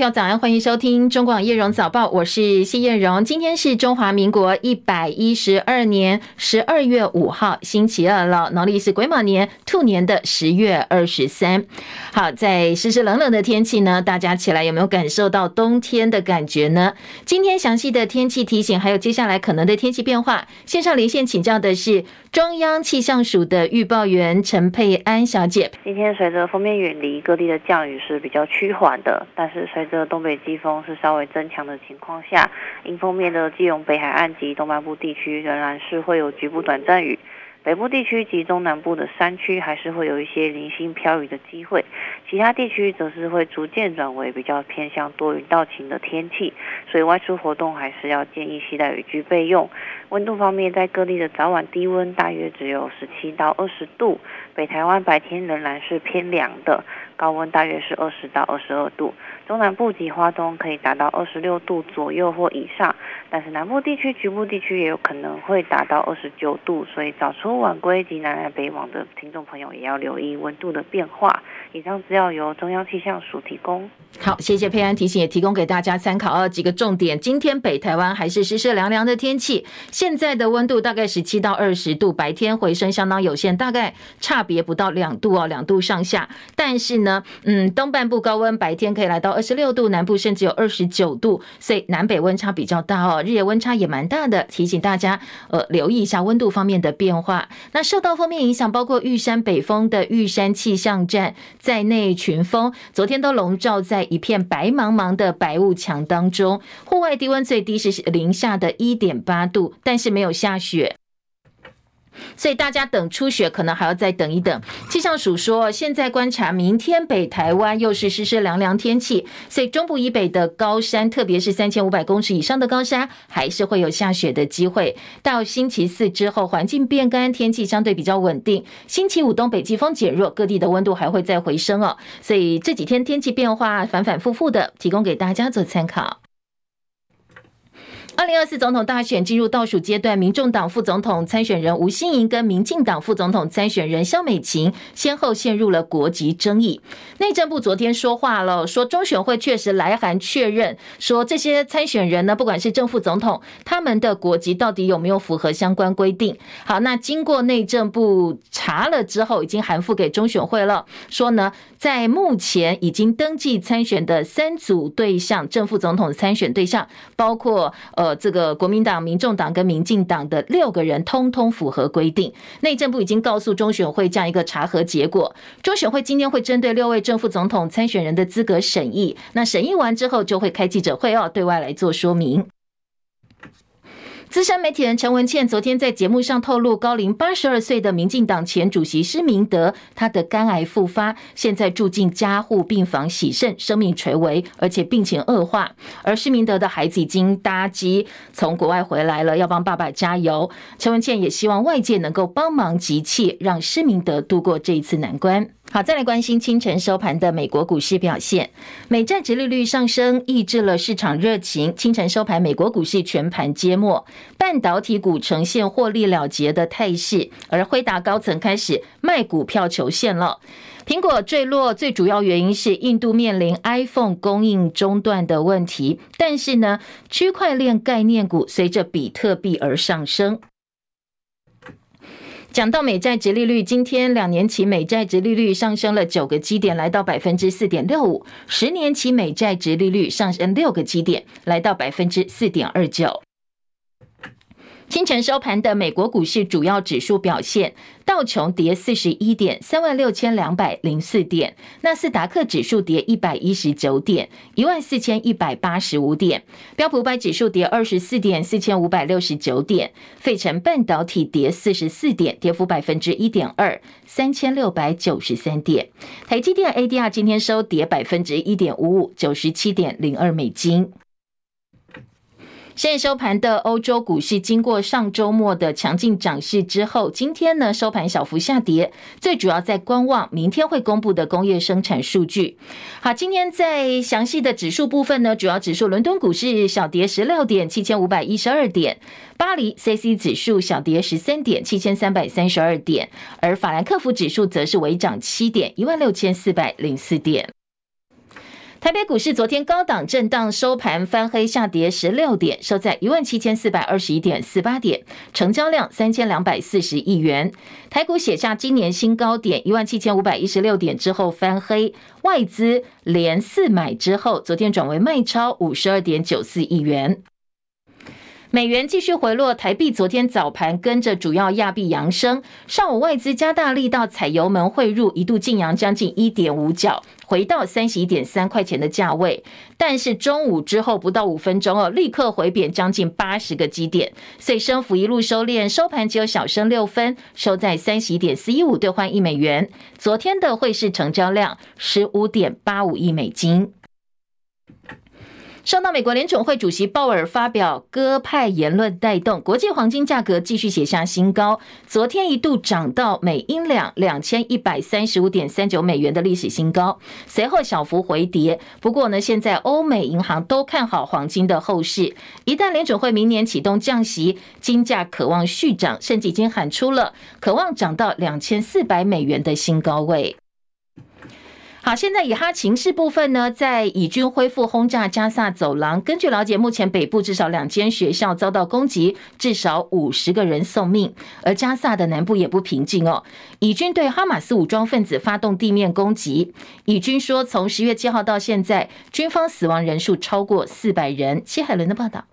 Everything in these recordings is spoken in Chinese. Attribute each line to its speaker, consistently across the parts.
Speaker 1: 朋友早安，欢迎收听中广叶荣早报，我是谢叶荣。今天是中华民国一百一十二年十二月五号，星期二了，农历是癸卯年兔年的十月二十三。好，在湿湿冷冷的天气呢，大家起来有没有感受到冬天的感觉呢？今天详细的天气提醒，还有接下来可能的天气变化，线上连线请教的是中央气象署的预报员陈佩安小姐。
Speaker 2: 今天随着锋面远离，各地的降雨是比较趋缓的，但是随这东北季风是稍微增强的情况下，迎风面的基隆北海岸及东半部地区仍然是会有局部短暂雨。北部地区及中南部的山区还是会有一些零星飘雨的机会，其他地区则是会逐渐转为比较偏向多云到晴的天气，所以外出活动还是要建议携带雨具备用。温度方面，在各地的早晚低温大约只有十七到二十度，北台湾白天仍然是偏凉的，高温大约是二十到二十二度。中南部及花东可以达到二十六度左右或以上，但是南部地区局部地区也有可能会达到二十九度，所以早出晚归及南来北往的听众朋友也要留意温度的变化。以上资料由中央气象署提供。
Speaker 1: 好，谢谢佩安提醒，也提供给大家参考啊。几个重点，今天北台湾还是湿湿凉凉的天气，现在的温度大概十七到二十度，白天回升相当有限，大概差别不到两度哦，两度上下。但是呢，嗯，东半部高温，白天可以来到二十六度，南部甚至有二十九度，所以南北温差比较大哦，日夜温差也蛮大的，提醒大家呃留意一下温度方面的变化。那受到锋面影响，包括玉山北峰的玉山气象站在内群峰，昨天都笼罩在一片白茫茫的白雾墙当中，户外低温最低是零下的一点八度，但是没有下雪。所以大家等初雪可能还要再等一等。气象署说，现在观察明天北台湾又是湿湿凉凉天气，所以中部以北的高山，特别是三千五百公尺以上的高山，还是会有下雪的机会。到星期四之后，环境变干，天气相对比较稳定。星期五东北季风减弱，各地的温度还会再回升哦。所以这几天天气变化反反复复的，提供给大家做参考。二零二四总统大选进入倒数阶段，民众党副总统参选人吴欣盈跟民进党副总统参选人萧美琴先后陷入了国籍争议。内政部昨天说话了，说中选会确实来函确认，说这些参选人呢，不管是正副总统，他们的国籍到底有没有符合相关规定？好，那经过内政部查了之后，已经函复给中选会了，说呢，在目前已经登记参选的三组对象，正副总统参选对象，包括呃。这个国民党、民众党跟民进党的六个人，通通符合规定。内政部已经告诉中选会这样一个查核结果。中选会今天会针对六位正副总统参选人的资格审议，那审议完之后就会开记者会哦，对外来做说明。资深媒体人陈文茜昨天在节目上透露，高龄八十二岁的民进党前主席施明德，他的肝癌复发，现在住进加护病房洗肾，生命垂危，而且病情恶化。而施明德的孩子已经搭机从国外回来了，要帮爸爸加油。陈文茜也希望外界能够帮忙集气，让施明德度过这一次难关。好，再来关心清晨收盘的美国股市表现。美债殖利率上升，抑制了市场热情。清晨收盘，美国股市全盘皆末，半导体股呈现获利了结的态势，而辉达高层开始卖股票求现了。苹果坠落，最主要原因是印度面临 iPhone 供应中断的问题，但是呢，区块链概念股随着比特币而上升。讲到美债直利率，今天两年期美债直利率上升了九个基点，来到百分之四点六五；十年期美债直利率上升六个基点，来到百分之四点二九。清晨收盘的美国股市主要指数表现：道琼跌四十一点，三万六千两百零四点；纳斯达克指数跌一百一十九点，一万四千一百八十五点；标普百指数跌二十四点，四千五百六十九点；费城半导体跌四十四点，跌幅百分之一点二，三千六百九十三点；台积电 ADR 今天收跌百分之一点五五，九十七点零二美金。现在收盘的欧洲股市，经过上周末的强劲涨势之后，今天呢收盘小幅下跌，最主要在观望明天会公布的工业生产数据。好，今天在详细的指数部分呢，主要指数伦敦股市小跌十六点，七千五百一十二点；巴黎 C C 指数小跌十三点，七千三百三十二点；而法兰克福指数则是微涨七点，一万六千四百零四点。台北股市昨天高档震荡收盘翻黑下跌十六点，收在一万七千四百二十一点四八点，成交量三千两百四十亿元。台股写下今年新高点一万七千五百一十六点之后翻黑，外资连四买之后，昨天转为卖超五十二点九四亿元。美元继续回落，台币昨天早盘跟着主要亚币扬升。上午外资加大力道踩油门汇入，一度劲扬将近一点五角，回到三十一点三块钱的价位。但是中午之后不到五分钟哦，立刻回贬将近八十个基点，所以升幅一路收敛，收盘只有小升六分，收在三十一点四一五兑换一美元。昨天的汇市成交量十五点八五亿美金。受到美国联准会主席鲍尔发表鸽派言论带动，国际黄金价格继续写下新高。昨天一度涨到每英两两千一百三十五点三九美元的历史新高，随后小幅回跌。不过呢，现在欧美银行都看好黄金的后市，一旦联准会明年启动降息，金价可望续涨，甚至已经喊出了可望涨到两千四百美元的新高位。好，现在以哈情势部分呢，在以军恢复轰炸加萨走廊。根据了解，目前北部至少两间学校遭到攻击，至少五十个人送命。而加萨的南部也不平静哦，以军对哈马斯武装分子发动地面攻击。以军说，从十月七号到现在，军方死亡人数超过四百人。戚海伦的报道。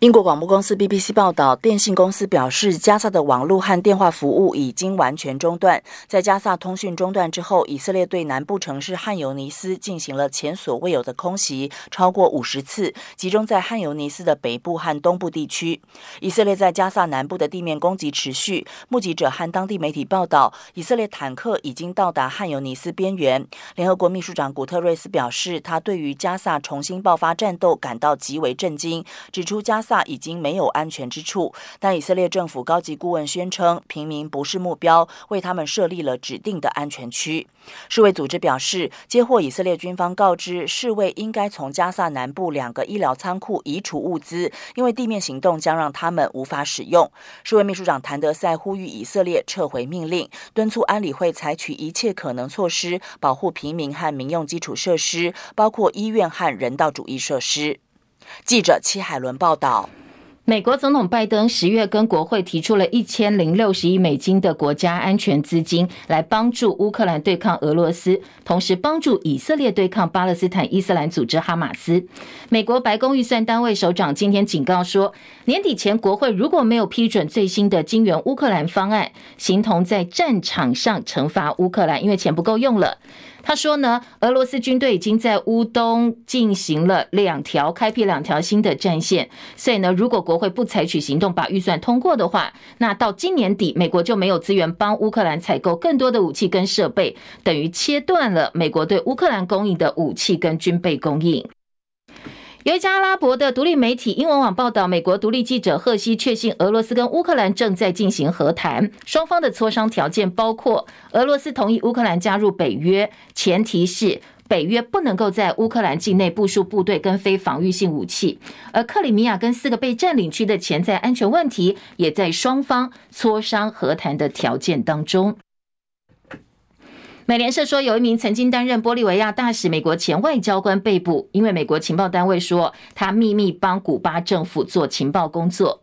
Speaker 3: 英国广播公司 BBC 报道，电信公司表示，加萨的网络和电话服务已经完全中断。在加萨通讯中断之后，以色列对南部城市汉尤尼斯进行了前所未有的空袭，超过五十次，集中在汉尤尼斯的北部和东部地区。以色列在加萨南部的地面攻击持续。目击者和当地媒体报道，以色列坦克已经到达汉尤尼斯边缘。联合国秘书长古特瑞斯表示，他对于加萨重新爆发战斗感到极为震惊，指出加萨已经没有安全之处，但以色列政府高级顾问宣称，平民不是目标，为他们设立了指定的安全区。世卫组织表示，接获以色列军方告知，世卫应该从加萨南部两个医疗仓库移除物资，因为地面行动将让他们无法使用。世卫秘书长谭德赛呼吁以色列撤回命令，敦促安理会采取一切可能措施，保护平民和民用基础设施，包括医院和人道主义设施。记者戚海伦报道。
Speaker 1: 美国总统拜登十月跟国会提出了一千零六十亿美金的国家安全资金，来帮助乌克兰对抗俄罗斯，同时帮助以色列对抗巴勒斯坦伊斯兰组织哈马斯。美国白宫预算单位首长今天警告说，年底前国会如果没有批准最新的金援乌克兰方案，形同在战场上惩罚乌克兰，因为钱不够用了。他说呢，俄罗斯军队已经在乌东进行了两条，开辟两条新的战线，所以呢，如果国会不采取行动把预算通过的话，那到今年底，美国就没有资源帮乌克兰采购更多的武器跟设备，等于切断了美国对乌克兰供应的武器跟军备供应。有一家阿拉伯的独立媒体英文网报道，美国独立记者赫西确信，俄罗斯跟乌克兰正在进行和谈，双方的磋商条件包括俄罗斯同意乌克兰加入北约，前提是北约不能够在乌克兰境内部署部队跟非防御性武器，而克里米亚跟四个被占领区的潜在安全问题，也在双方磋商和谈的条件当中。美联社说，有一名曾经担任玻利维亚大使、美国前外交官被捕，因为美国情报单位说他秘密帮古巴政府做情报工作。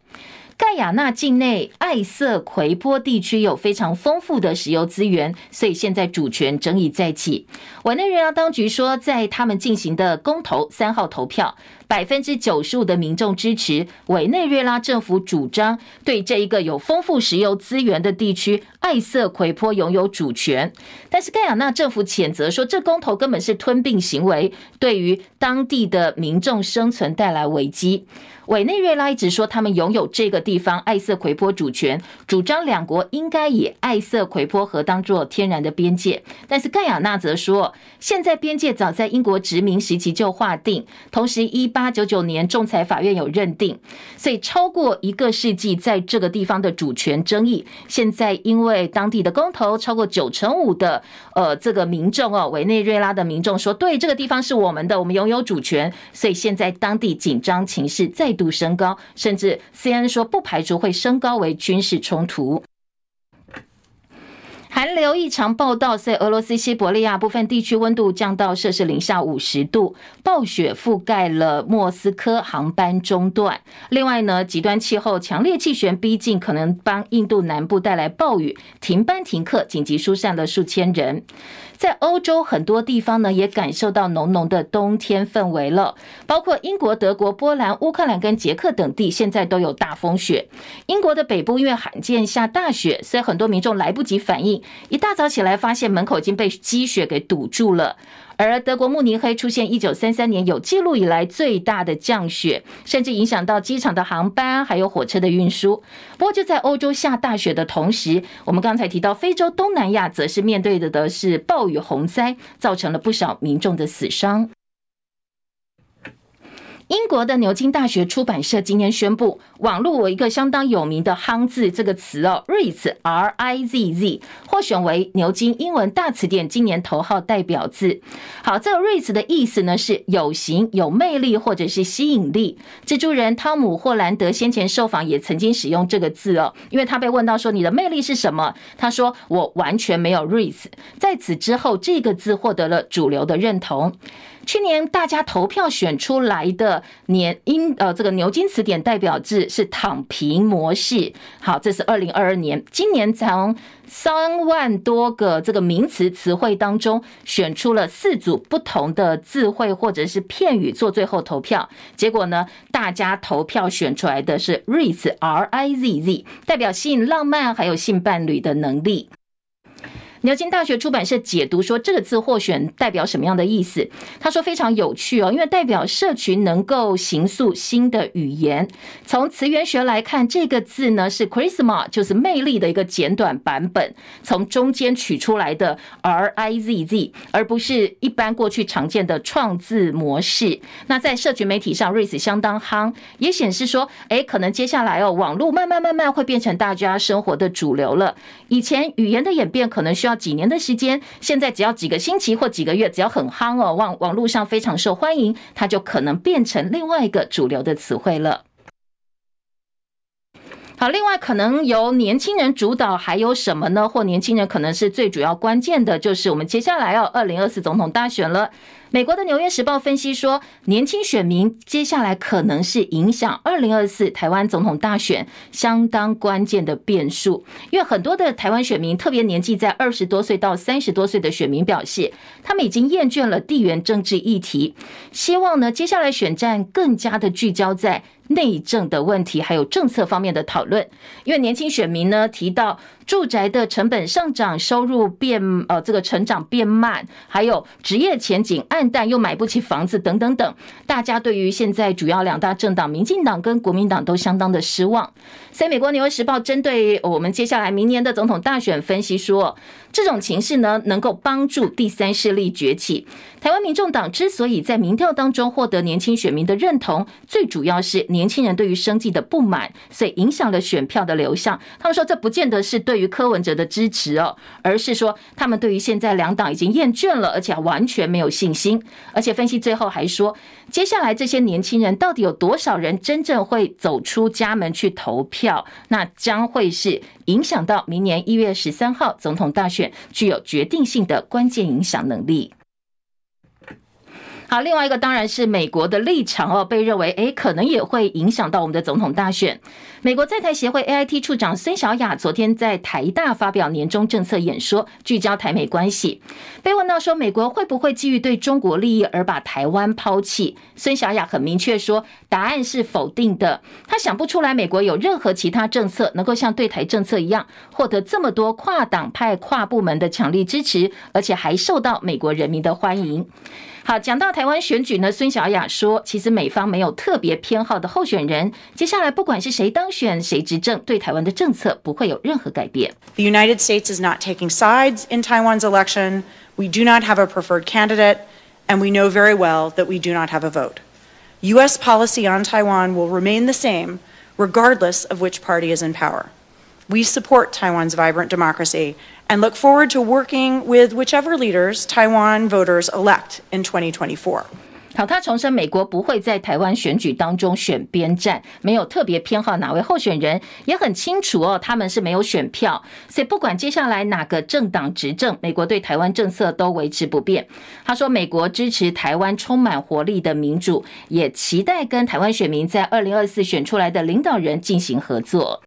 Speaker 1: 盖亚纳境内艾瑟奎波地区有非常丰富的石油资源，所以现在主权争议再起。委内瑞拉当局说，在他们进行的公投三号投票，百分之九十五的民众支持委内瑞拉政府主张对这一个有丰富石油资源的地区艾瑟奎波拥有主权。但是盖亚纳政府谴责说，这公投根本是吞并行为，对于当地的民众生存带来危机。委内瑞拉一直说他们拥有这个地方艾瑟奎波主权，主张两国应该以艾瑟奎波河当作天然的边界。但是盖亚纳则说，现在边界早在英国殖民时期就划定，同时一八九九年仲裁法院有认定，所以超过一个世纪在这个地方的主权争议，现在因为当地的公投超过九成五的呃这个民众哦，委内瑞拉的民众说对这个地方是我们的，我们拥有主权，所以现在当地紧张情势在度升高，甚至 CNN 说不排除会升高为军事冲突。寒流异常报道，在俄罗斯西伯利亚部分地区温度降到摄氏零下五十度，暴雪覆盖了莫斯科，航班中断。另外呢，极端气候、强烈气旋逼近，可能帮印度南部带来暴雨，停班停课，紧急疏散了数千人。在欧洲很多地方呢，也感受到浓浓的冬天氛围了，包括英国、德国、波兰、乌克兰跟捷克等地，现在都有大风雪。英国的北部因为罕见下大雪，所以很多民众来不及反应，一大早起来发现门口已经被积雪给堵住了。而德国慕尼黑出现一九三三年有记录以来最大的降雪，甚至影响到机场的航班，还有火车的运输。不过就在欧洲下大雪的同时，我们刚才提到非洲东南亚则是面对的的是暴雨洪灾，造成了不少民众的死伤。英国的牛津大学出版社今天宣布，网络有一个相当有名的夯字这个词哦，Rizz，R I Z Z，获选为牛津英文大词典今年头号代表字。好，这个 Rizz 的意思呢是有型、有魅力或者是吸引力。蜘蛛人汤姆·霍兰德先前受访也曾经使用这个字哦，因为他被问到说你的魅力是什么，他说我完全没有 Rizz。在此之后，这个字获得了主流的认同。去年大家投票选出来的年英呃这个牛津词典代表字是躺平模式。好，这是二零二二年，今年从三万多个这个名词词汇当中选出了四组不同的字汇或者是片语做最后投票。结果呢，大家投票选出来的是 Rizz R I Z Z，代表性浪漫还有性伴侣的能力。牛津大学出版社解读说，这个字获选代表什么样的意思？他说非常有趣哦，因为代表社群能够形塑新的语言。从词源学来看，这个字呢是 charisma，就是魅力的一个简短版本，从中间取出来的 R I Z Z，而不是一般过去常见的创字模式。那在社群媒体上，Rizz 相当夯，也显示说，哎，可能接下来哦，网络慢慢慢慢会变成大家生活的主流了。以前语言的演变可能需要几年的时间，现在只要几个星期或几个月，只要很夯哦，网网络上非常受欢迎，它就可能变成另外一个主流的词汇了。好，另外可能由年轻人主导，还有什么呢？或年轻人可能是最主要关键的，就是我们接下来要二零二四总统大选了。美国的《纽约时报》分析说，年轻选民接下来可能是影响二零二四台湾总统大选相当关键的变数，因为很多的台湾选民，特别年纪在二十多岁到三十多岁的选民表示，他们已经厌倦了地缘政治议题，希望呢接下来选战更加的聚焦在内政的问题，还有政策方面的讨论。因为年轻选民呢提到，住宅的成本上涨，收入变呃这个成长变慢，还有职业前景暗淡，又买不起房子等等等，大家对于现在主要两大政党民进党跟国民党都相当的失望。所以美国纽约时报针对我们接下来明年的总统大选分析说，这种情势呢能够帮助第三势力崛起。台湾民众党之所以在民调当中获得年轻选民的认同，最主要是年轻人对于生计的不满，所以影响了选票的流向。他们说这不见得是对。于柯文哲的支持哦，而是说他们对于现在两党已经厌倦了，而且完全没有信心。而且分析最后还说，接下来这些年轻人到底有多少人真正会走出家门去投票？那将会是影响到明年一月十三号总统大选具有决定性的关键影响能力。好，另外一个当然是美国的立场哦，被认为诶可能也会影响到我们的总统大选。美国在台协会 AIT 处长孙小雅昨天在台大发表年终政策演说，聚焦台美关系。被问到说美国会不会基于对中国利益而把台湾抛弃，孙小雅很明确说，答案是否定的。他想不出来美国有任何其他政策能够像对台政策一样，获得这么多跨党派、跨部门的强力支持，而且还受到美国人民的欢迎。好，讲到台湾选举呢，孙小雅说，其实美方没有特别偏好的候选人，接下来不管是谁当选、谁执政，对台湾的政策不会有任何改变。
Speaker 4: The United States is not taking sides in Taiwan's election. We do not have a preferred candidate, and we know very well that we do not have a vote. U.S. policy on Taiwan will remain the same, regardless of which party is in power. We support Taiwan's vibrant democracy and look forward to working with whichever leaders Taiwan voters elect in 2024.
Speaker 1: 好，他重申美国不会在台湾选举当中选边站，没有特别偏好哪位候选人，也很清楚哦，他们是没有选票，所以不管接下来哪个政党执政，美国对台湾政策都维持不变。他说，美国支持台湾充满活力的民主，也期待跟台湾选民在二零二四选出来的领导人进行合作。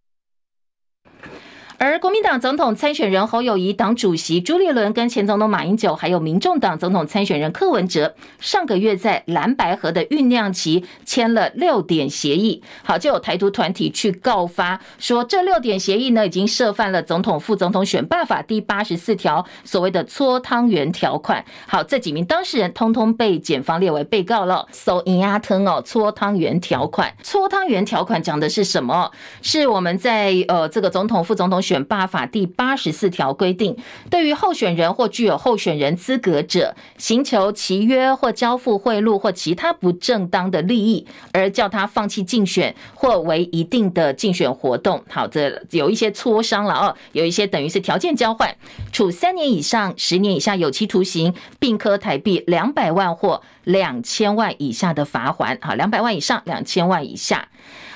Speaker 1: 而国民党总统参选人侯友谊、党主席朱立伦跟前总统马英九，还有民众党总统参选人柯文哲，上个月在蓝白合的酝酿期签了六点协议。好，就有台独团体去告发说，这六点协议呢，已经涉犯了总统、副总统选罢法第八十四条所谓的搓汤圆条款。好，这几名当事人通通被检方列为被告了。搜银鸭汤哦，搓汤圆条款，搓汤圆条款讲的是什么？是我们在呃这个总统、副总统选选罢法第八十四条规定，对于候选人或具有候选人资格者，行求契约或交付贿赂或其他不正当的利益，而叫他放弃竞选或为一定的竞选活动。好，这有一些磋商了哦，有一些等于是条件交换，处三年以上十年以下有期徒刑，并科台币两百万或两千万以下的罚锾。好，两百万以上，两千万以下。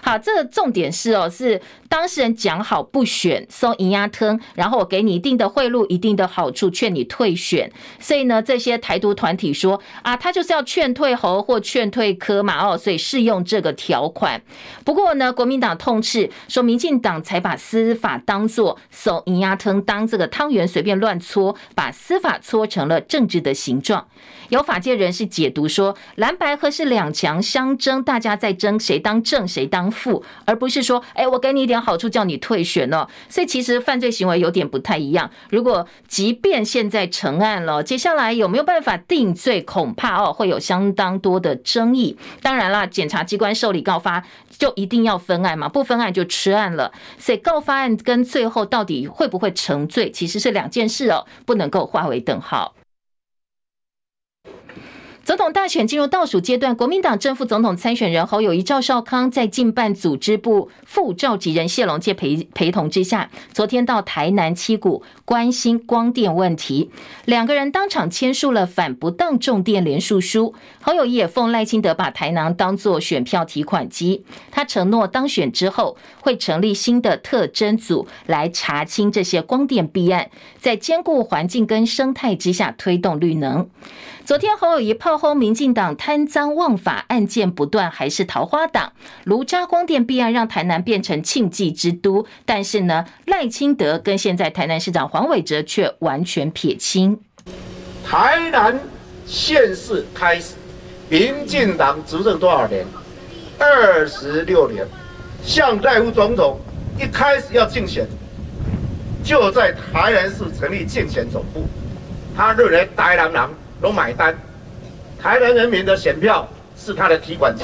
Speaker 1: 好，这个重点是哦，是当事人讲好不选，送银鸭汤，然后我给你一定的贿赂、一定的好处，劝你退选。所以呢，这些台独团体说啊，他就是要劝退侯或劝退柯嘛哦，所以适用这个条款。不过呢，国民党痛斥说，民进党才把司法当作送银鸭汤，当这个汤圆随便乱搓，把司法搓成了政治的形状。有法界人士解读说，蓝白合是两强相争，大家在争谁当正谁当副，而不是说，哎，我给你一点好处，叫你退选哦。所以其实犯罪行为有点不太一样。如果即便现在成案了，接下来有没有办法定罪，恐怕哦会有相当多的争议。当然啦，检察机关受理告发就一定要分案嘛，不分案就吃案了。所以告发案跟最后到底会不会成罪，其实是两件事哦，不能够划为等号。总统大选进入倒数阶段，国民党正副总统参选人侯友谊、赵少康在近办组织部副召集人谢龙介陪陪同之下，昨天到台南七股关心光电问题，两个人当场签署了反不当种电连署书。侯友谊也奉赖清德把台南当作选票提款机，他承诺当选之后会成立新的特侦组来查清这些光电弊案，在兼顾环境跟生态之下推动绿能。昨天侯友宜炮轰民进党贪赃枉法案件不断，还是桃花党卢渣光电弊案让台南变成庆忌之都，但是呢赖清德跟现在台南市长黄伟哲却完全撇清。
Speaker 5: 台南县市开始，民进党执政多少年？二十六年。向赖副总统一开始要竞选，就在台南市成立竞选总部，他认为台南人。都买单，台南人民的选票是他的提款机，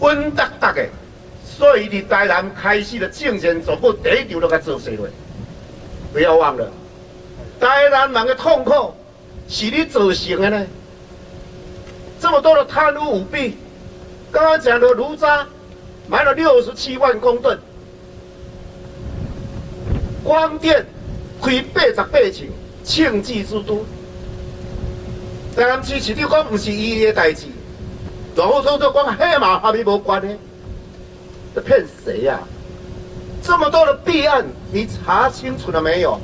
Speaker 5: 温大大的，所以你台南开始的竞选总部第一条都该做谁了？不要忘了，台南人的痛苦是你造成的呢。这么多的贪污舞弊，刚刚讲的炉渣买了六十七万公吨，光电亏八十八亿，庆忌之都。但支持你讲不是伊的代志，然后说说讲黑马和你无关呢？这骗谁呀？这么多的弊案，你查清楚了没有？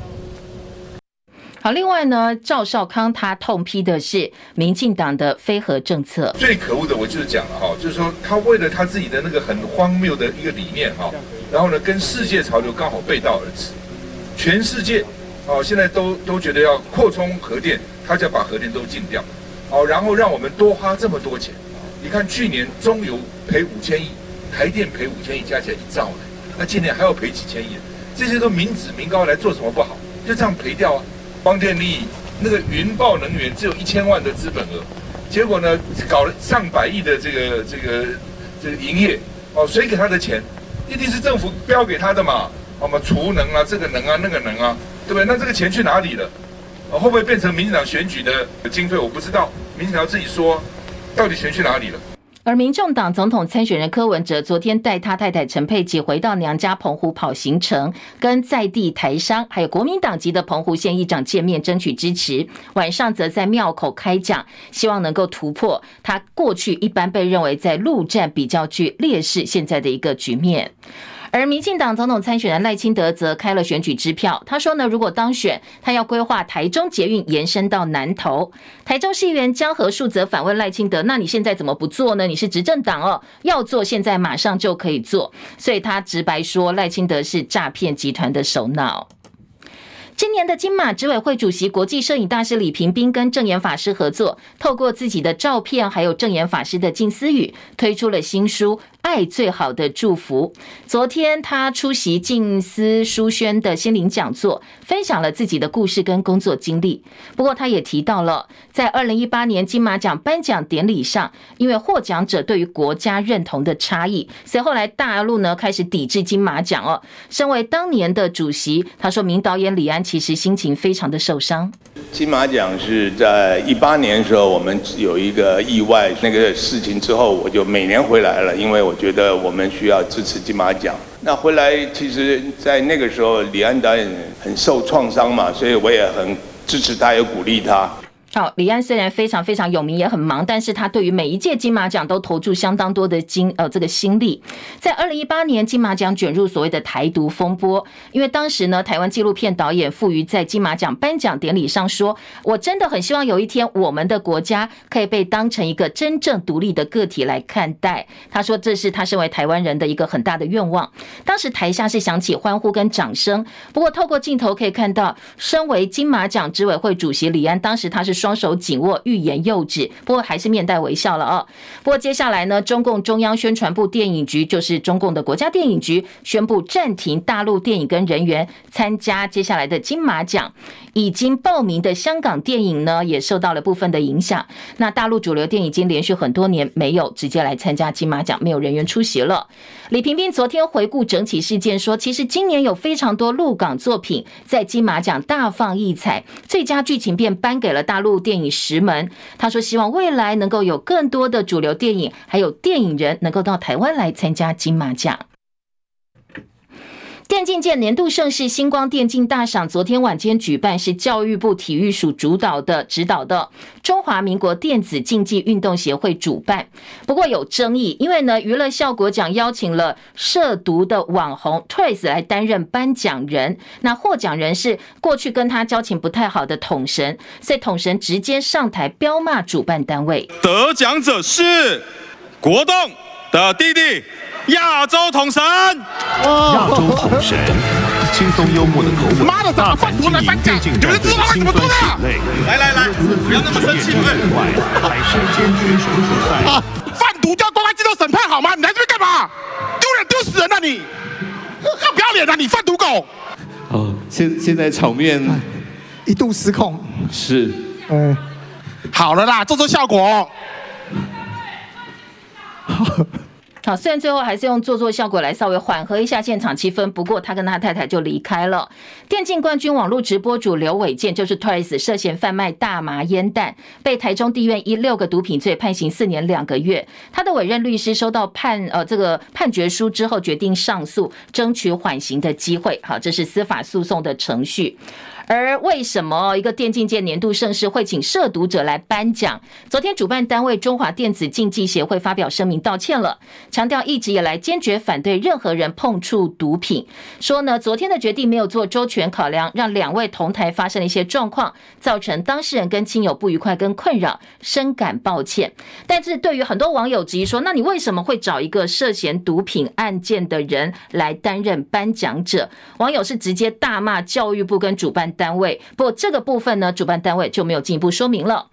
Speaker 1: 好，另外呢，赵少康他痛批的是民进党的非核政策。
Speaker 6: 最可恶的，我就是讲了哈，就是说他为了他自己的那个很荒谬的一个理念哈，然后呢，跟世界潮流刚好背道而驰，全世界。哦，现在都都觉得要扩充核电，他就要把核电都禁掉，哦，然后让我们多花这么多钱。你看去年中油赔五千亿，台电赔五千亿，加起来一兆呢，那今年还要赔几千亿，这些都民脂民膏来做什么不好？就这样赔掉啊！光电力那个云豹能源只有一千万的资本额，结果呢搞了上百亿的这个这个这个营业，哦，谁给他的钱？一定是政府标给他的嘛？我们储能啊，这个能啊，那个能啊。对不对？那这个钱去哪里了？会不会变成民进党选举的经费？我不知道，民进党自己说，到底钱去哪里了？
Speaker 1: 而民众党总统参选人柯文哲昨天带他太太陈佩琪回到娘家澎湖跑行程，跟在地台商还有国民党籍的澎湖县议长见面，争取支持。晚上则在庙口开讲，希望能够突破他过去一般被认为在陆战比较具劣势现在的一个局面。而民进党总统参选人赖清德则开了选举支票，他说呢，如果当选，他要规划台中捷运延伸到南投。台中市议员江河树则反问赖清德：“那你现在怎么不做呢？你是执政党哦，要做现在马上就可以做。”所以他直白说赖清德是诈骗集团的首脑。今年的金马执委会主席、国际摄影大师李平宾跟证严法师合作，透过自己的照片，还有证严法师的静思语，推出了新书。爱最好的祝福。昨天他出席静思书轩的心灵讲座，分享了自己的故事跟工作经历。不过他也提到了，在二零一八年金马奖颁奖典礼上，因为获奖者对于国家认同的差异，所以后来大陆呢开始抵制金马奖哦。身为当年的主席，他说名导演李安其实心情非常的受伤。
Speaker 7: 金马奖是在一八年的时候，我们有一个意外那个事情之后，我就每年回来了，因为我。觉得我们需要支持金马奖。那回来，其实，在那个时候，李安导演很受创伤嘛，所以我也很支持他，也鼓励他。
Speaker 1: 好，李安虽然非常非常有名，也很忙，但是他对于每一届金马奖都投注相当多的精呃这个心力。在二零一八年金马奖卷入所谓的台独风波，因为当时呢，台湾纪录片导演傅余在金马奖颁奖典礼上说：“我真的很希望有一天我们的国家可以被当成一个真正独立的个体来看待。”他说这是他身为台湾人的一个很大的愿望。当时台下是响起欢呼跟掌声，不过透过镜头可以看到，身为金马奖执委会主席李安，当时他是。双手紧握，欲言又止，不过还是面带微笑了啊。不过接下来呢，中共中央宣传部电影局，就是中共的国家电影局，宣布暂停大陆电影跟人员参加接下来的金马奖。已经报名的香港电影呢，也受到了部分的影响。那大陆主流电影已经连续很多年没有直接来参加金马奖，没有人员出席了。李屏宾昨天回顾整体事件说，其实今年有非常多陆港作品在金马奖大放异彩，最佳剧情片颁给了大陆。电影石门，他说希望未来能够有更多的主流电影，还有电影人能够到台湾来参加金马奖。电竞界年度盛事星光电竞大赏昨天晚间举办，是教育部体育署主导的、指导的中华民国电子竞技运动协会主办。不过有争议，因为呢，娱乐效果奖邀请了涉毒的网红 Twice 来担任颁奖人，那获奖人是过去跟他交情不太好的统神，所以统神直接上台彪骂主办单位。
Speaker 8: 得奖者是国栋的弟弟。亚洲统神，
Speaker 9: 亚洲统神，轻松幽默的口吻，妈的，大胆经营电竞战队辛酸血泪，
Speaker 8: 来来来，不要那么生气，
Speaker 9: 外还身兼选手出赛。
Speaker 8: 贩毒就要公开接受审判好吗？你来这边干嘛？丢脸丢死人啊你！要不要脸啊你贩毒狗！
Speaker 10: 哦，现现在场面
Speaker 11: 一度失控，
Speaker 10: 是，
Speaker 11: 嗯，
Speaker 8: 好了啦，做做效果。
Speaker 1: 好，虽然最后还是用做做效果来稍微缓和一下现场气氛，不过他跟他太太就离开了。电竞冠军网络直播主刘伟健就是 Twice 涉嫌贩卖大麻烟弹，被台中地院以六个毒品罪判刑四年两个月。他的委任律师收到判呃这个判决书之后，决定上诉，争取缓刑的机会。好，这是司法诉讼的程序。而为什么一个电竞界年度盛事会请涉毒者来颁奖？昨天主办单位中华电子竞技协会发表声明道歉了，强调一直以来坚决反对任何人碰触毒品，说呢昨天的决定没有做周全考量，让两位同台发生了一些状况，造成当事人跟亲友不愉快跟困扰，深感抱歉。但是对于很多网友质疑说，那你为什么会找一个涉嫌毒品案件的人来担任颁奖者？网友是直接大骂教育部跟主办单位，不过这个部分呢，主办单位就没有进一步说明了。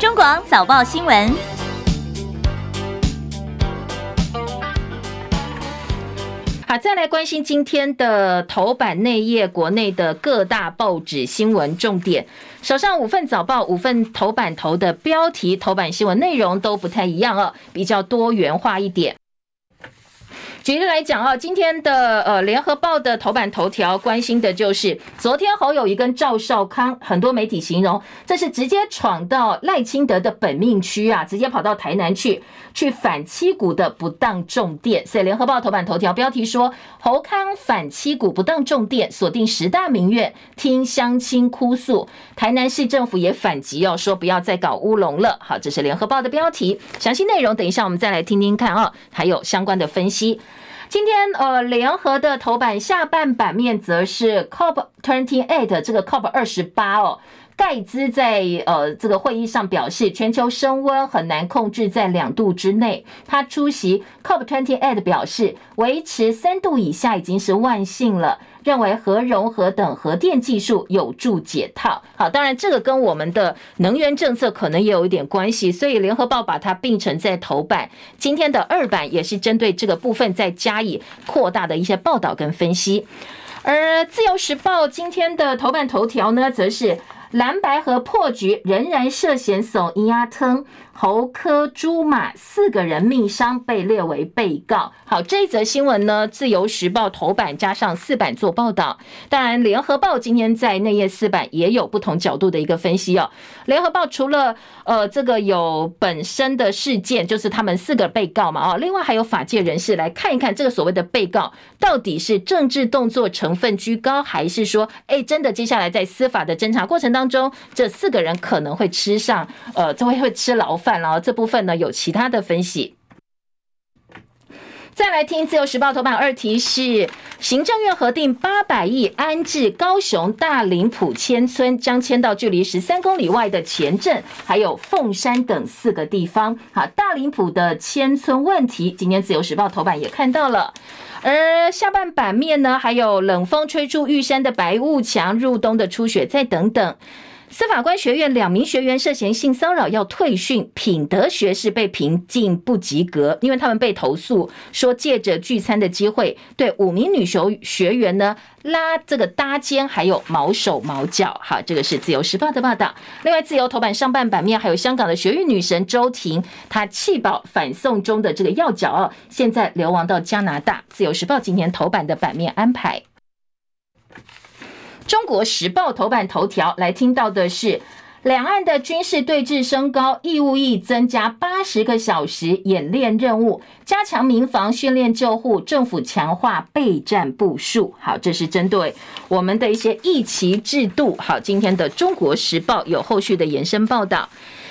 Speaker 12: 中广早报新闻，
Speaker 1: 好，再来关心今天的头版内页，国内的各大报纸新闻重点。手上五份早报，五份头版头的标题，头版新闻内容都不太一样哦，比较多元化一点。举例来讲啊，今天的呃联合报的头版头条关心的就是昨天侯友宜跟赵少康，很多媒体形容这是直接闯到赖清德的本命区啊，直接跑到台南去去反七股的不当重电。所以联合报头版头条标题说侯康反七股不当重电，锁定十大民怨，听乡亲哭诉。台南市政府也反击哦，说不要再搞乌龙了。好，这是联合报的标题，详细内容等一下我们再来听听看啊，还有相关的分析。今天呃，联合的头版下半版面则是 COP twenty eight 这个 COP 二十八哦。盖兹在呃这个会议上表示，全球升温很难控制在两度之内。他出席 COP28 表示，维持三度以下已经是万幸了。认为核融合等核电技术有助解套。好，当然这个跟我们的能源政策可能也有一点关系，所以联合报把它并成在头版。今天的二版也是针对这个部分再加以扩大的一些报道跟分析。而自由时报今天的头版头条呢，则是。蓝白和破局，仍然涉嫌怂伊阿腾。侯科朱马四个人命伤，被列为被告。好，这一则新闻呢，《自由时报》头版加上四版做报道。当然，《联合报》今天在内页四版也有不同角度的一个分析哦。《联合报》除了呃这个有本身的事件，就是他们四个被告嘛，哦，另外还有法界人士来看一看这个所谓的被告到底是政治动作成分居高，还是说，哎，真的接下来在司法的侦查过程当中，这四个人可能会吃上呃，就会会吃牢。反了，这部分呢有其他的分析。再来听自由时报头版二题是，行政院核定八百亿安置高雄大林埔迁村，将迁到距离十三公里外的前镇，还有凤山等四个地方。好，大林埔的迁村问题，今天自由时报头版也看到了。而下半版面呢，还有冷风吹出玉山的白雾墙，入冬的初雪，再等等。司法官学院两名学员涉嫌性骚扰要退训，品德学士被评进不及格，因为他们被投诉说借着聚餐的机会对五名女学学员呢拉这个搭肩，还有毛手毛脚。好，这个是自由时报的报道。另外，自由头版上半版面还有香港的学运女神周婷，她弃保反送中的这个要角哦，现在流亡到加拿大。自由时报今天头版的版面安排。中国时报头版头条来听到的是，两岸的军事对峙升高，义务役增加八十个小时演练任务，加强民防训练救护，政府强化备战部署。好，这是针对我们的一些役期制度。好，今天的中国时报有后续的延伸报道。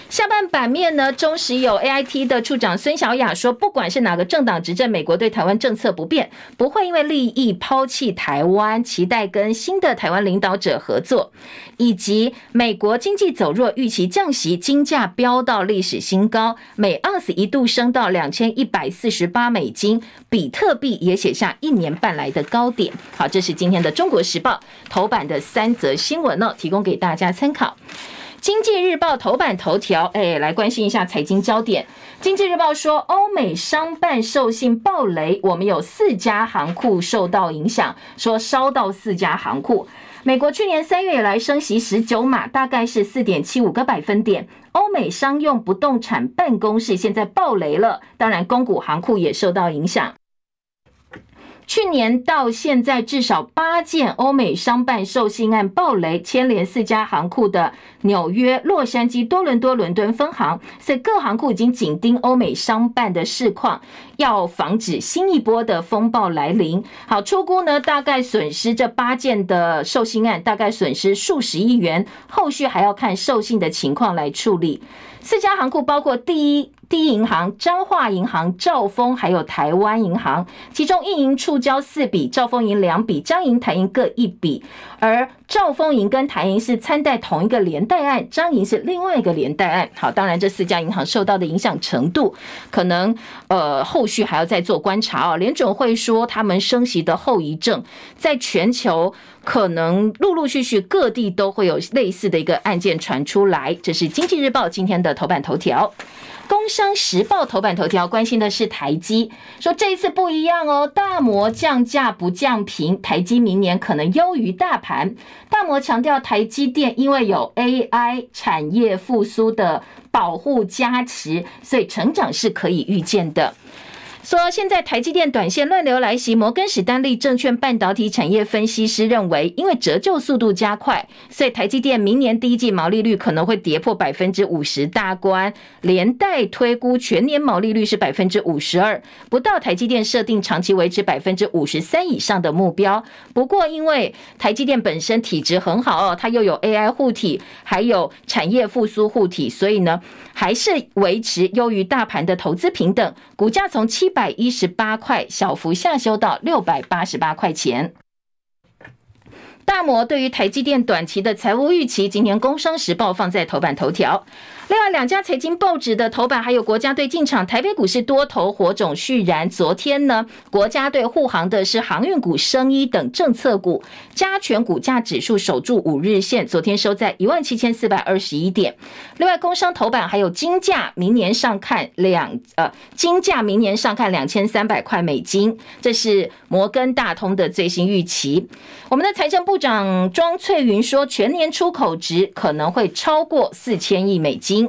Speaker 1: 下半版面呢，中时有 AIT 的处长孙小雅说，不管是哪个政党执政，美国对台湾政策不变，不会因为利益抛弃台湾，期待跟新的台湾领导者合作，以及美国经济走弱，预期降息，金价飙到历史新高，每盎司一度升到两千一百四十八美金，比特币也写下一年半来的高点。好，这是今天的中国时报头版的三则新闻呢，提供给大家参考。经济日报头版头条，哎，来关心一下财经焦点。经济日报说，欧美商办授信暴雷，我们有四家行库受到影响，说烧到四家行库。美国去年三月以来升息十九码，大概是四点七五个百分点。欧美商用不动产办公室现在暴雷了，当然，公股行库也受到影响。去年到现在，至少八件欧美商办授信案爆雷，牵连四家行库的纽约、洛杉矶、多伦多、伦敦分行，所以各行库已经紧盯欧美商办的市况，要防止新一波的风暴来临。好，出估呢，大概损失这八件的授信案，大概损失数十亿元，后续还要看授信的情况来处理。四家行库包括第一。第一银行、彰化银行、兆丰还有台湾银行，其中一银触礁四笔，兆丰银两笔，彰银、台银各一笔。而兆丰银跟台银是参贷同一个连带案，彰银是另外一个连带案。好，当然这四家银行受到的影响程度，可能呃后续还要再做观察哦。联准会说他们升息的后遗症，在全球可能陆陆续续各地都会有类似的一个案件传出来。这是经济日报今天的头版头条。工商时报头版头条关心的是台积，说这一次不一样哦，大摩降价不降频，台积明年可能优于大盘。大摩强调台积电因为有 AI 产业复苏的保护加持，所以成长是可以预见的。说现在台积电短线乱流来袭，摩根史丹利证券半导体产业分析师认为，因为折旧速度加快，所以台积电明年第一季毛利率可能会跌破百分之五十大关，连带推估全年毛利率是百分之五十二，不到台积电设定长期维持百分之五十三以上的目标。不过，因为台积电本身体质很好哦，它又有 AI 护体，还有产业复苏护体，所以呢，还是维持优于大盘的投资平等，股价从七百一十八块小幅下修到六百八十八块钱。大摩对于台积电短期的财务预期，今天《工商时报》放在头版头条。另外两家财经报纸的头版还有国家队进场，台北股市多头火种续燃。昨天呢，国家队护航的是航运股、生医等政策股，加权股价指数守住五日线，昨天收在一万七千四百二十一点。另外，工商头版还有金价明年上看两呃，金价明年上看两千三百块美金，这是摩根大通的最新预期。我们的财政部长庄翠云说，全年出口值可能会超过四千亿美金。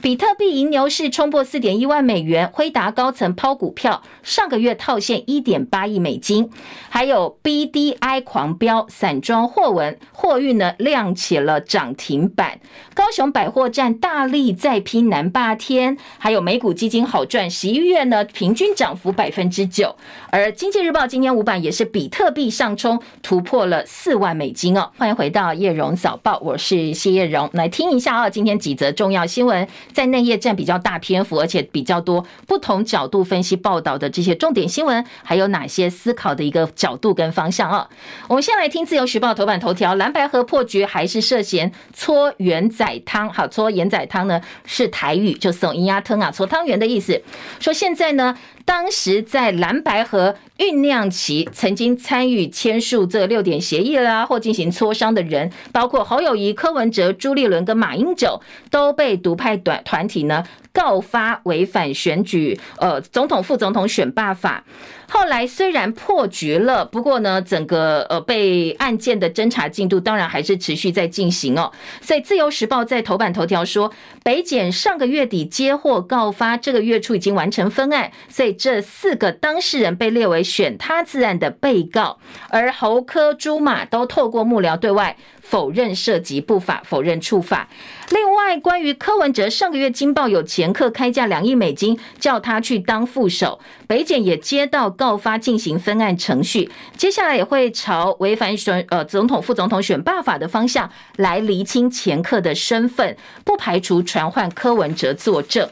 Speaker 1: 比特币银牛市冲破四点一万美元，辉达高层抛股票，上个月套现一点八亿美金，还有 BDI 狂飙，散装货文货运呢亮起了涨停板。高雄百货站大力再拼南霸天，还有美股基金好赚，十一月呢平均涨幅百分之九。而经济日报今天五版也是比特币上冲，突破了四万美金哦。欢迎回到叶荣早报，我是谢叶荣，来听一下啊，今天几则重要新闻。在内页占比较大篇幅，而且比较多不同角度分析报道的这些重点新闻，还有哪些思考的一个角度跟方向啊？我们先来听自由时报头版头条：蓝白合破局，还是涉嫌搓圆仔汤？好，搓盐仔汤呢是台语，就送银鸭汤啊，搓汤圆的意思。说现在呢。当时在蓝白合酝酿期，曾经参与签署这六点协议啦，或进行磋商的人，包括侯友谊、柯文哲、朱立伦跟马英九，都被独派短团体呢告发违反选举呃总统、副总统选罢法。后来虽然破局了，不过呢，整个呃被案件的侦查进度当然还是持续在进行哦。所以《自由时报》在头版头条说，北检上个月底接获告发，这个月初已经完成分案，所以这四个当事人被列为选他自案的被告，而侯科朱马都透过幕僚对外。否认涉及不法，否认触法。另外，关于柯文哲上个月惊爆有前客开价两亿美金，叫他去当副手。北检也接到告发，进行分案程序。接下来也会朝违反选呃总统、副总统选罢法的方向来厘清前客的身份，不排除传唤柯文哲作证。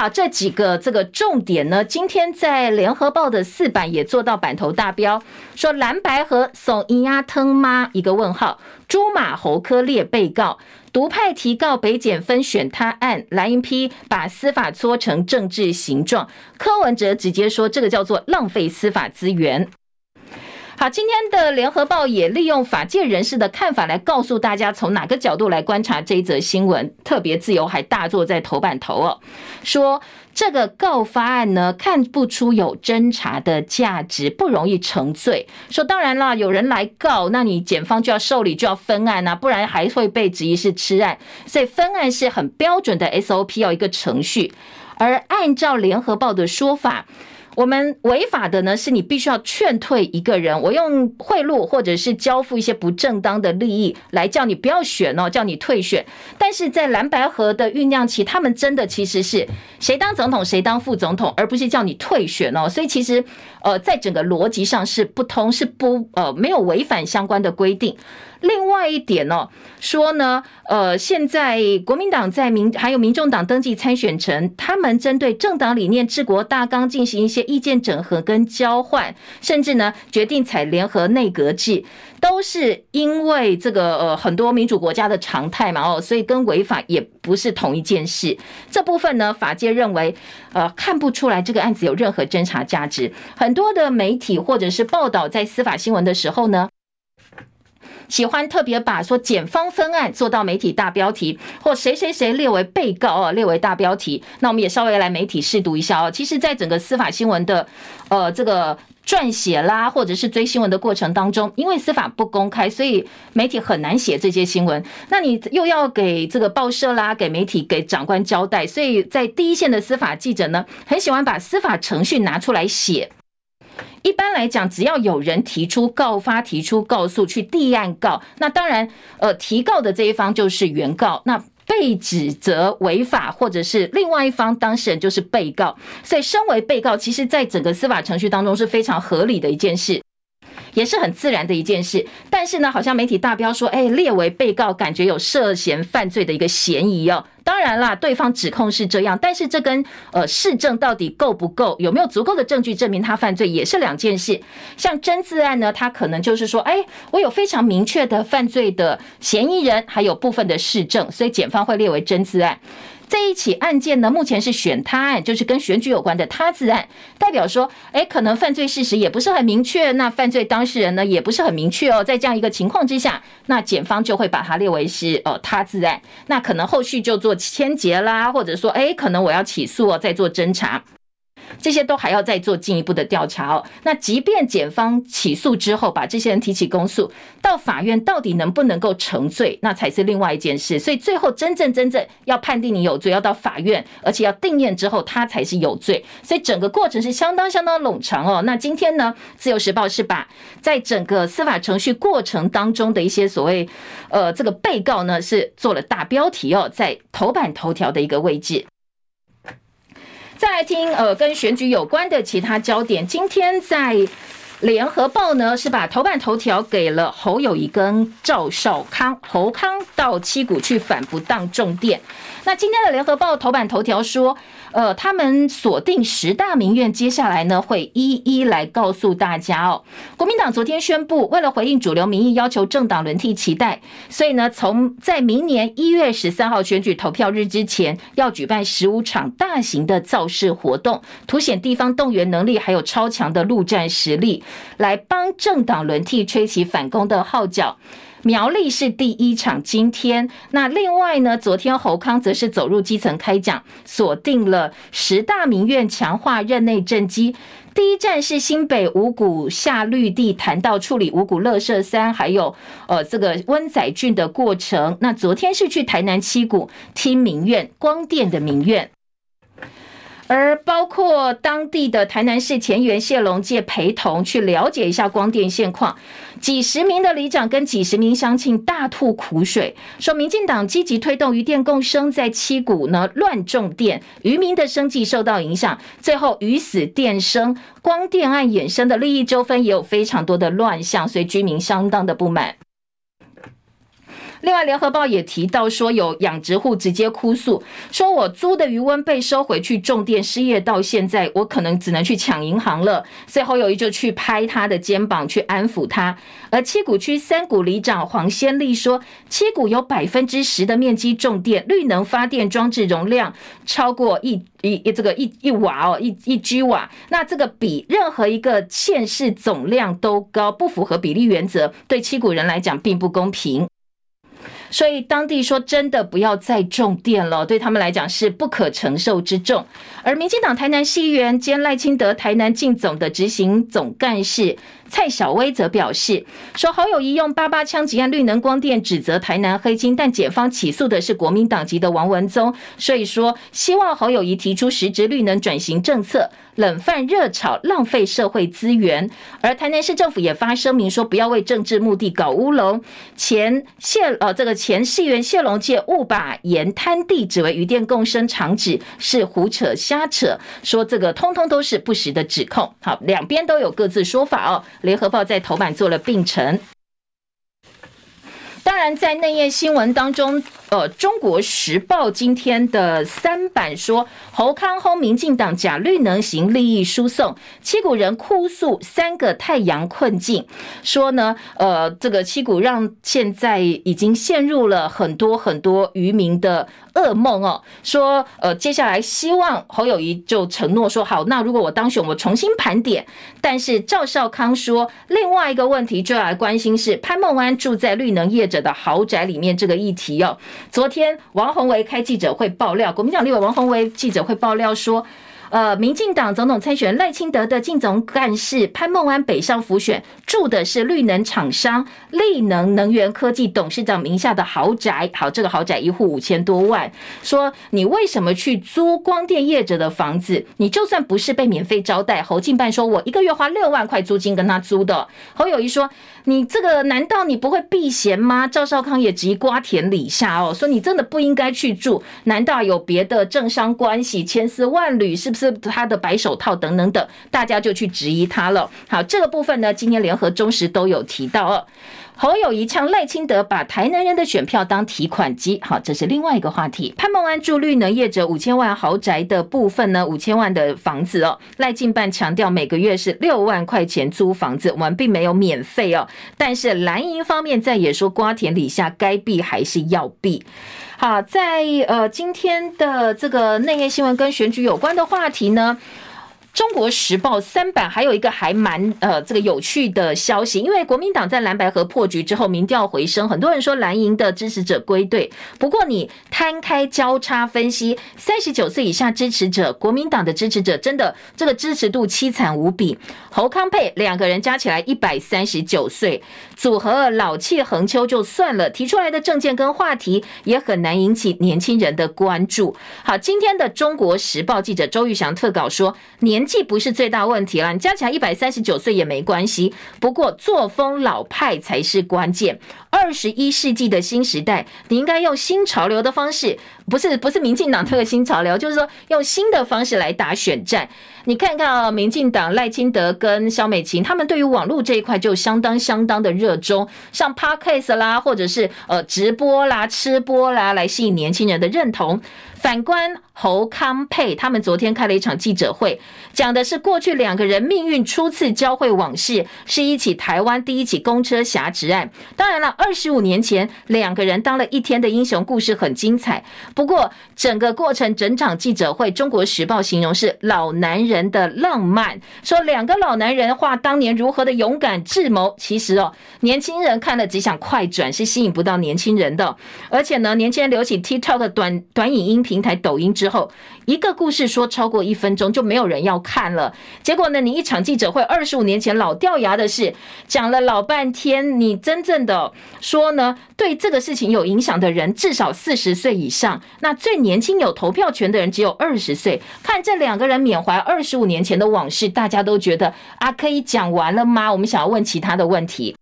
Speaker 1: 好，这几个这个重点呢，今天在联合报的四版也做到版头大标，说蓝白和送伊阿吞妈？一个问号。朱马侯科列被告，独派提告北检分选他案，蓝营批把司法搓成政治形状，柯文哲直接说这个叫做浪费司法资源。好，今天的联合报也利用法界人士的看法来告诉大家，从哪个角度来观察这一则新闻。特别自由还大作在头版头哦，说这个告发案呢，看不出有侦查的价值，不容易成罪。说当然啦，有人来告，那你检方就要受理，就要分案啊，不然还会被质疑是吃案。所以分案是很标准的 SOP，要一个程序。而按照联合报的说法。我们违法的呢，是你必须要劝退一个人，我用贿赂或者是交付一些不正当的利益来叫你不要选哦，叫你退选。但是在蓝白河的酝酿期，他们真的其实是谁当总统谁当副总统，而不是叫你退选哦。所以其实呃，在整个逻辑上是不通，是不呃没有违反相关的规定。另外一点呢，说呢，呃，现在国民党在民还有民众党登记参选成，他们针对政党理念、治国大纲进行一些意见整合跟交换，甚至呢决定采联合内阁制，都是因为这个呃很多民主国家的常态嘛哦，所以跟违法也不是同一件事。这部分呢，法界认为呃看不出来这个案子有任何侦查价值。很多的媒体或者是报道在司法新闻的时候呢。喜欢特别把说检方分案做到媒体大标题，或谁谁谁列为被告哦，列为大标题。那我们也稍微来媒体试读一下哦。其实，在整个司法新闻的呃这个撰写啦，或者是追新闻的过程当中，因为司法不公开，所以媒体很难写这些新闻。那你又要给这个报社啦、给媒体、给长官交代，所以在第一线的司法记者呢，很喜欢把司法程序拿出来写。一般来讲，只要有人提出告发、提出告诉、去立案告，那当然，呃，提告的这一方就是原告。那被指责违法，或者是另外一方当事人就是被告，所以身为被告，其实在整个司法程序当中是非常合理的一件事。也是很自然的一件事，但是呢，好像媒体大标说，哎，列为被告，感觉有涉嫌犯罪的一个嫌疑哦。当然啦，对方指控是这样，但是这跟呃事证到底够不够，有没有足够的证据证明他犯罪，也是两件事。像真自案呢，他可能就是说，哎，我有非常明确的犯罪的嫌疑人，还有部分的事证，所以检方会列为真自案。这一起案件呢，目前是选他案，就是跟选举有关的他自案，代表说，哎，可能犯罪事实也不是很明确，那犯罪当事人呢也不是很明确哦，在这样一个情况之下，那检方就会把它列为是哦他自案，那可能后续就做签结啦，或者说，哎，可能我要起诉哦，再做侦查。这些都还要再做进一步的调查哦。那即便检方起诉之后，把这些人提起公诉，到法院到底能不能够成罪，那才是另外一件事。所以最后真正真正要判定你有罪，要到法院，而且要定验之后，他才是有罪。所以整个过程是相当相当冗长哦。那今天呢，自由时报是把在整个司法程序过程当中的一些所谓呃这个被告呢，是做了大标题哦，在头版头条的一个位置。再来听呃，跟选举有关的其他焦点。今天在联合报呢，是把头版头条给了侯友宜跟赵少康，侯康到七股去反不当重电。那今天的联合报头版头条说。呃，他们锁定十大民怨，接下来呢会一一来告诉大家哦。国民党昨天宣布，为了回应主流民意，要求政党轮替期待，所以呢，从在明年一月十三号选举投票日之前，要举办十五场大型的造势活动，凸显地方动员能力，还有超强的陆战实力，来帮政党轮替吹起反攻的号角。苗栗是第一场，今天那另外呢，昨天侯康则是走入基层开讲，锁定了十大民怨，强化任内政绩。第一站是新北五股下绿地，谈到处理五股乐社山，还有呃这个温仔郡的过程。那昨天是去台南七股听民怨，光电的民怨。而包括当地的台南市前议员谢龙介陪同去了解一下光电现况，几十名的里长跟几十名乡亲大吐苦水，说民进党积极推动渔电共生，在七股呢乱种电，渔民的生计受到影响，最后鱼死电生，光电案衍生的利益纠纷也有非常多的乱象，所以居民相当的不满。另外，联合报也提到说，有养殖户直接哭诉，说我租的鱼塭被收回去种电，失业到现在，我可能只能去抢银行了。所以侯友宜就去拍他的肩膀，去安抚他。而七股区三股里长黄先丽说，七股有百分之十的面积种电，绿能发电装置容量超过一一一这个一一瓦哦，一一 G 瓦，那这个比任何一个县市总量都高，不符合比例原则，对七股人来讲并不公平。所以当地说，真的不要再种电了，对他们来讲是不可承受之重。而民进党台南市议员兼赖清德台南进总的执行总干事。蔡小薇则表示说，侯友宜用八八枪击案绿能光电指责台南黑金，但检方起诉的是国民党籍的王文宗，所以说希望侯友宜提出实质绿能转型政策，冷饭热炒，浪费社会资源。而台南市政府也发声明说，不要为政治目的搞乌龙。前谢呃这个前市议员谢龙介误把盐滩地指为渔电共生场址，是胡扯瞎扯，说这个通通都是不实的指控。好，两边都有各自说法哦。联合报在头版做了并陈，当然在内页新闻当中。呃，中国时报今天的三版说，侯康轰民进党假绿能行利益输送，七股人哭诉三个太阳困境，说呢，呃，这个七股让现在已经陷入了很多很多渔民的噩梦哦。说，呃，接下来希望侯友宜就承诺说，好，那如果我当选，我重新盘点。但是赵少康说，另外一个问题就要来关心是潘孟安住在绿能业者的豪宅里面这个议题哦。昨天王宏维开记者会爆料，国民党立委王宏维记者会爆料说，呃，民进党总统参选赖清德的竞总干事潘孟安北上辅选，住的是绿能厂商力能能源科技董事长名下的豪宅。好，这个豪宅一户五千多万。说你为什么去租光电业者的房子？你就算不是被免费招待，侯进办说我一个月花六万块租金跟他租的。侯友谊说你这个难道你不会避嫌吗？赵少康也急瓜田李下哦，说你真的不应该去住，难道有别的政商关系？千丝万缕是不是？他的白手套等等等，大家就去质疑他了。好，这个部分呢，今天联合中时都有提到哦。侯友宜呛赖清德把台南人的选票当提款机，好，这是另外一个话题。潘孟安住绿能业者五千万豪宅的部分呢，五千万的房子哦，赖进办强调每个月是六万块钱租房子，我们并没有免费哦。但是蓝营方面在也说瓜田李下，该避还是要避。好，在呃今天的这个内页新闻跟选举有关的话题呢。中国时报三版还有一个还蛮呃这个有趣的消息，因为国民党在蓝白河破局之后，民调回升，很多人说蓝营的支持者归队。不过你摊开交叉分析，三十九岁以下支持者，国民党的支持者真的这个支持度凄惨无比。侯康沛两个人加起来一百三十九岁，组合老气横秋就算了，提出来的政见跟话题也很难引起年轻人的关注。好，今天的中国时报记者周玉祥特稿说年。既不是最大问题了，你加起来一百三十九岁也没关系。不过作风老派才是关键。二十一世纪的新时代，你应该用新潮流的方式，不是不是民进党这个新潮流，就是说用新的方式来打选战。你看看啊，民进党赖清德跟萧美琴，他们对于网络这一块就相当相当的热衷，像 Podcast 啦，或者是呃直播啦、吃播啦，来吸引年轻人的认同。反观侯康沛，他们昨天开了一场记者会，讲的是过去两个人命运初次交汇往事，是一起台湾第一起公车挟持案。当然了，二十五年前两个人当了一天的英雄，故事很精彩。不过整个过程，整场记者会，《中国时报》形容是老男人的浪漫，说两个老男人话当年如何的勇敢智谋。其实哦，年轻人看了只想快转，是吸引不到年轻人的。而且呢，年轻人流起 TikTok 短短影音。平台抖音之后，一个故事说超过一分钟就没有人要看了。结果呢，你一场记者会，二十五年前老掉牙的事讲了老半天，你真正的说呢，对这个事情有影响的人至少四十岁以上，那最年轻有投票权的人只有二十岁。看这两个人缅怀二十五年前的往事，大家都觉得啊，可以讲完了吗？我们想要问其他的问题。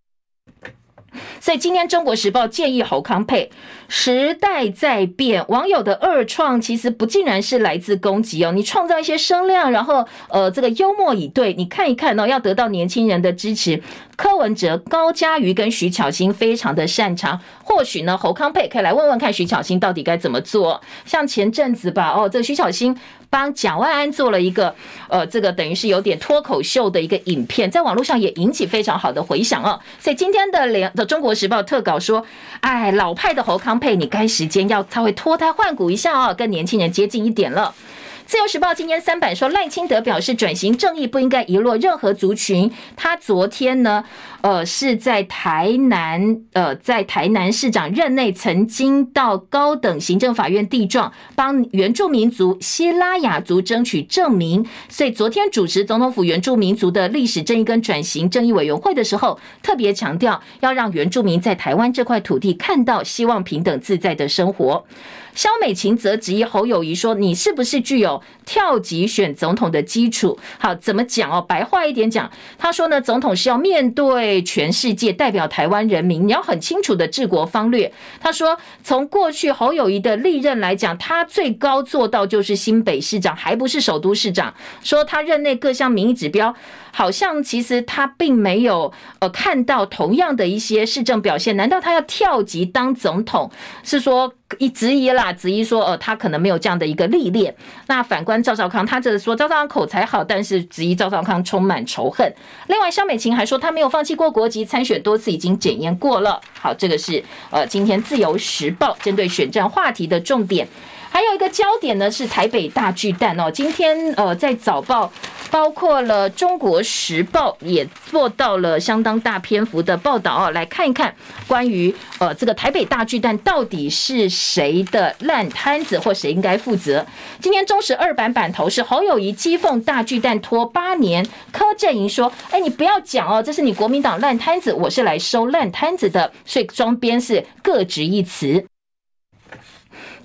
Speaker 1: 所以今天《中国时报》建议侯康沛，时代在变，网友的二创其实不尽然是来自攻击哦。你创造一些声量，然后呃这个幽默以对，你看一看哦，要得到年轻人的支持。柯文哲、高嘉瑜跟徐巧芯非常的擅长，或许呢侯康沛可以来问问看徐巧芯到底该怎么做。像前阵子吧，哦这徐巧芯。帮蒋万安做了一个，呃，这个等于是有点脱口秀的一个影片，在网络上也引起非常好的回响哦。所以今天的联的《中国时报》特稿说，哎，老派的侯康配，你该时间要稍微脱胎换骨一下哦，跟年轻人接近一点了。自由时报今天三版说，赖清德表示转型正义不应该遗落任何族群。他昨天呢，呃，是在台南，呃，在台南市长任内曾经到高等行政法院递状，帮原住民族西拉雅族争取正名。所以昨天主持总统府原住民族的历史正义跟转型正义委员会的时候，特别强调要让原住民在台湾这块土地看到希望平等自在的生活。肖美琴则质疑侯友谊说：“你是不是具有跳级选总统的基础？”好，怎么讲哦？白话一点讲，他说呢，总统是要面对全世界，代表台湾人民，你要很清楚的治国方略。他说，从过去侯友谊的历任来讲，他最高做到就是新北市长，还不是首都市长。说他任内各项民意指标。好像其实他并没有呃看到同样的一些市政表现，难道他要跳级当总统？是说一质疑啦，质疑说呃他可能没有这样的一个历练。那反观赵少康，他这说赵少康口才好，但是质疑赵少康充满仇恨。另外萧美琴还说他没有放弃过国籍，参选多次已经检验过了。好，这个是呃今天自由时报针对选战话题的重点。还有一个焦点呢是台北大巨蛋哦，今天呃在早报包括了《中国时报》也做到了相当大篇幅的报道哦，来看一看关于呃这个台北大巨蛋到底是谁的烂摊子，或谁应该负责。今天中时二版版头是侯友谊讥讽大巨蛋拖八年，柯震营说：“哎，你不要讲哦，这是你国民党烂摊子，我是来收烂摊子的。”所以双边是各执一词。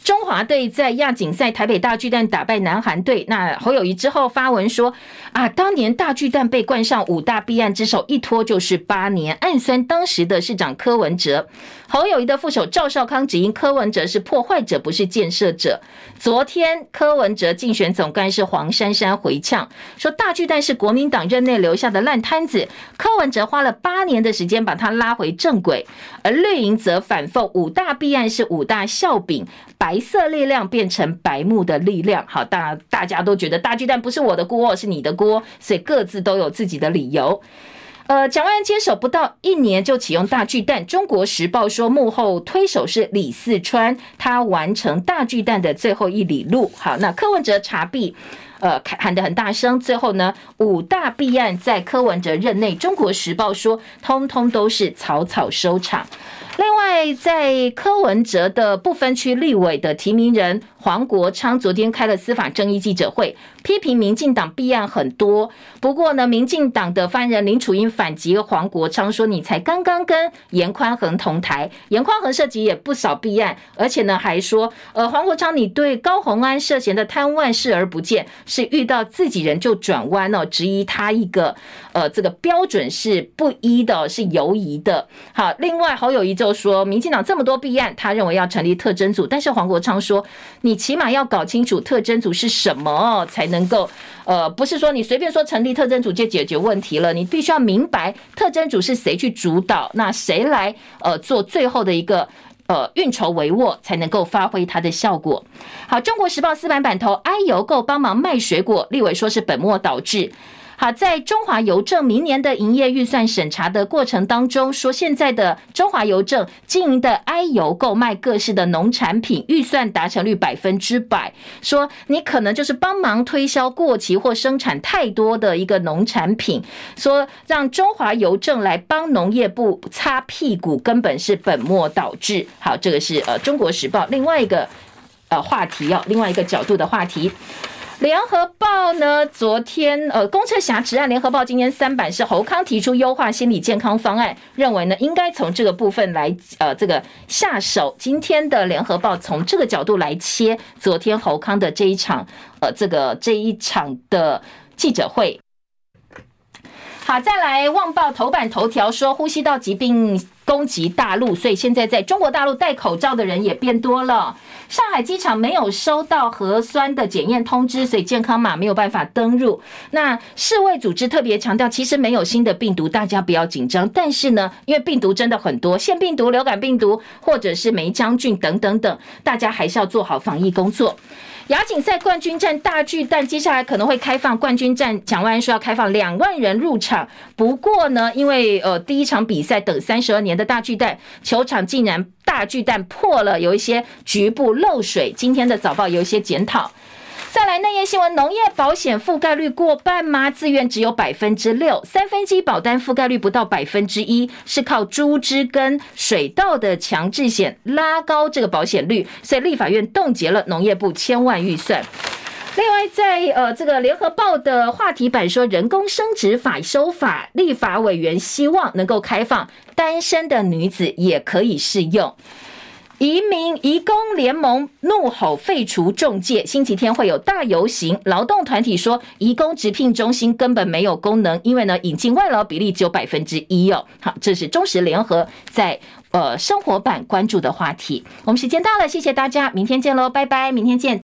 Speaker 1: 中华队在亚锦赛台北大巨蛋打败南韩队，那侯友谊之后发文说啊，当年大巨蛋被冠上五大弊案之首，一拖就是八年，暗算当时的市长柯文哲。侯友宜的副手赵少康只因柯文哲是破坏者，不是建设者。昨天柯文哲竞选总干事黄珊珊回呛说，大巨蛋是国民党任内留下的烂摊子，柯文哲花了八年的时间把它拉回正轨，而绿营则反讽五大弊案是五大笑柄，白色力量变成白目的力量。好，大大家都觉得大巨蛋不是我的锅，是你的锅，所以各自都有自己的理由。呃，蒋万安接手不到一年就启用大巨蛋，《中国时报》说幕后推手是李四川，他完成大巨蛋的最后一里路。好，那柯文哲查弊，呃，喊得很大声。最后呢，五大弊案在柯文哲任内，《中国时报》说通通都是草草收场。另外，在柯文哲的不分区立委的提名人黄国昌昨天开了司法正义记者会，批评民进党弊案很多。不过呢，民进党的发言人林楚英反击黄国昌说：“你才刚刚跟严宽恒同台，严宽恒涉及也不少弊案，而且呢还说，呃，黄国昌你对高虹安涉嫌的贪污视而不见，是遇到自己人就转弯哦，质疑他一个呃这个标准是不一的，是犹疑的。好，另外侯友宜。就说民进党这么多弊案，他认为要成立特侦组，但是黄国昌说，你你起码要搞清楚特征组是什么，才能够呃，不是说你随便说成立特征组就解决问题了，你必须要明白特征组是谁去主导，那谁来呃做最后的一个呃运筹帷幄，才能够发挥它的效果。好，中国时报四版版头，哀邮购帮忙卖水果，立委说是本末倒置。好，在中华邮政明年的营业预算审查的过程当中，说现在的中华邮政经营的哀邮购卖各式的农产品，预算达成率百分之百。说你可能就是帮忙推销过期或生产太多的一个农产品，说让中华邮政来帮农业部擦屁股，根本是本末倒置。好，这个是呃中国时报另外一个呃话题哦，另外一个角度的话题。联合报呢？昨天呃，公车挟持案，联合报今天三版是侯康提出优化心理健康方案，认为呢应该从这个部分来呃这个下手。今天的联合报从这个角度来切昨天侯康的这一场呃这个这一场的记者会。好，再来旺报头版头条说呼吸道疾病攻击大陆，所以现在在中国大陆戴口罩的人也变多了。上海机场没有收到核酸的检验通知，所以健康码没有办法登入。那世卫组织特别强调，其实没有新的病毒，大家不要紧张。但是呢，因为病毒真的很多，腺病毒、流感病毒或者是梅将菌等等等，大家还是要做好防疫工作。亚锦赛冠军战大巨蛋，接下来可能会开放冠军战。蒋万安说要开放两万人入场，不过呢，因为呃第一场比赛等三十二年的大巨蛋球场竟然大巨蛋破了，有一些局部漏水。今天的早报有一些检讨。再来内页新闻，农业保险覆盖率过半吗？自愿只有百分之六，三分之一保单覆盖率不到百分之一，是靠猪只跟水稻的强制险拉高这个保险率，所以立法院冻结了农业部千万预算。另外在，在呃这个联合报的话题版说，人工生殖法修法，立法委员希望能够开放单身的女子也可以适用。移民移工联盟怒吼废除中介，星期天会有大游行。劳动团体说，移工直聘中心根本没有功能，因为呢，引进外劳比例只有百分之一哦。好，这是中时联合在呃生活版关注的话题。我们时间到了，谢谢大家，明天见喽，拜拜，明天见。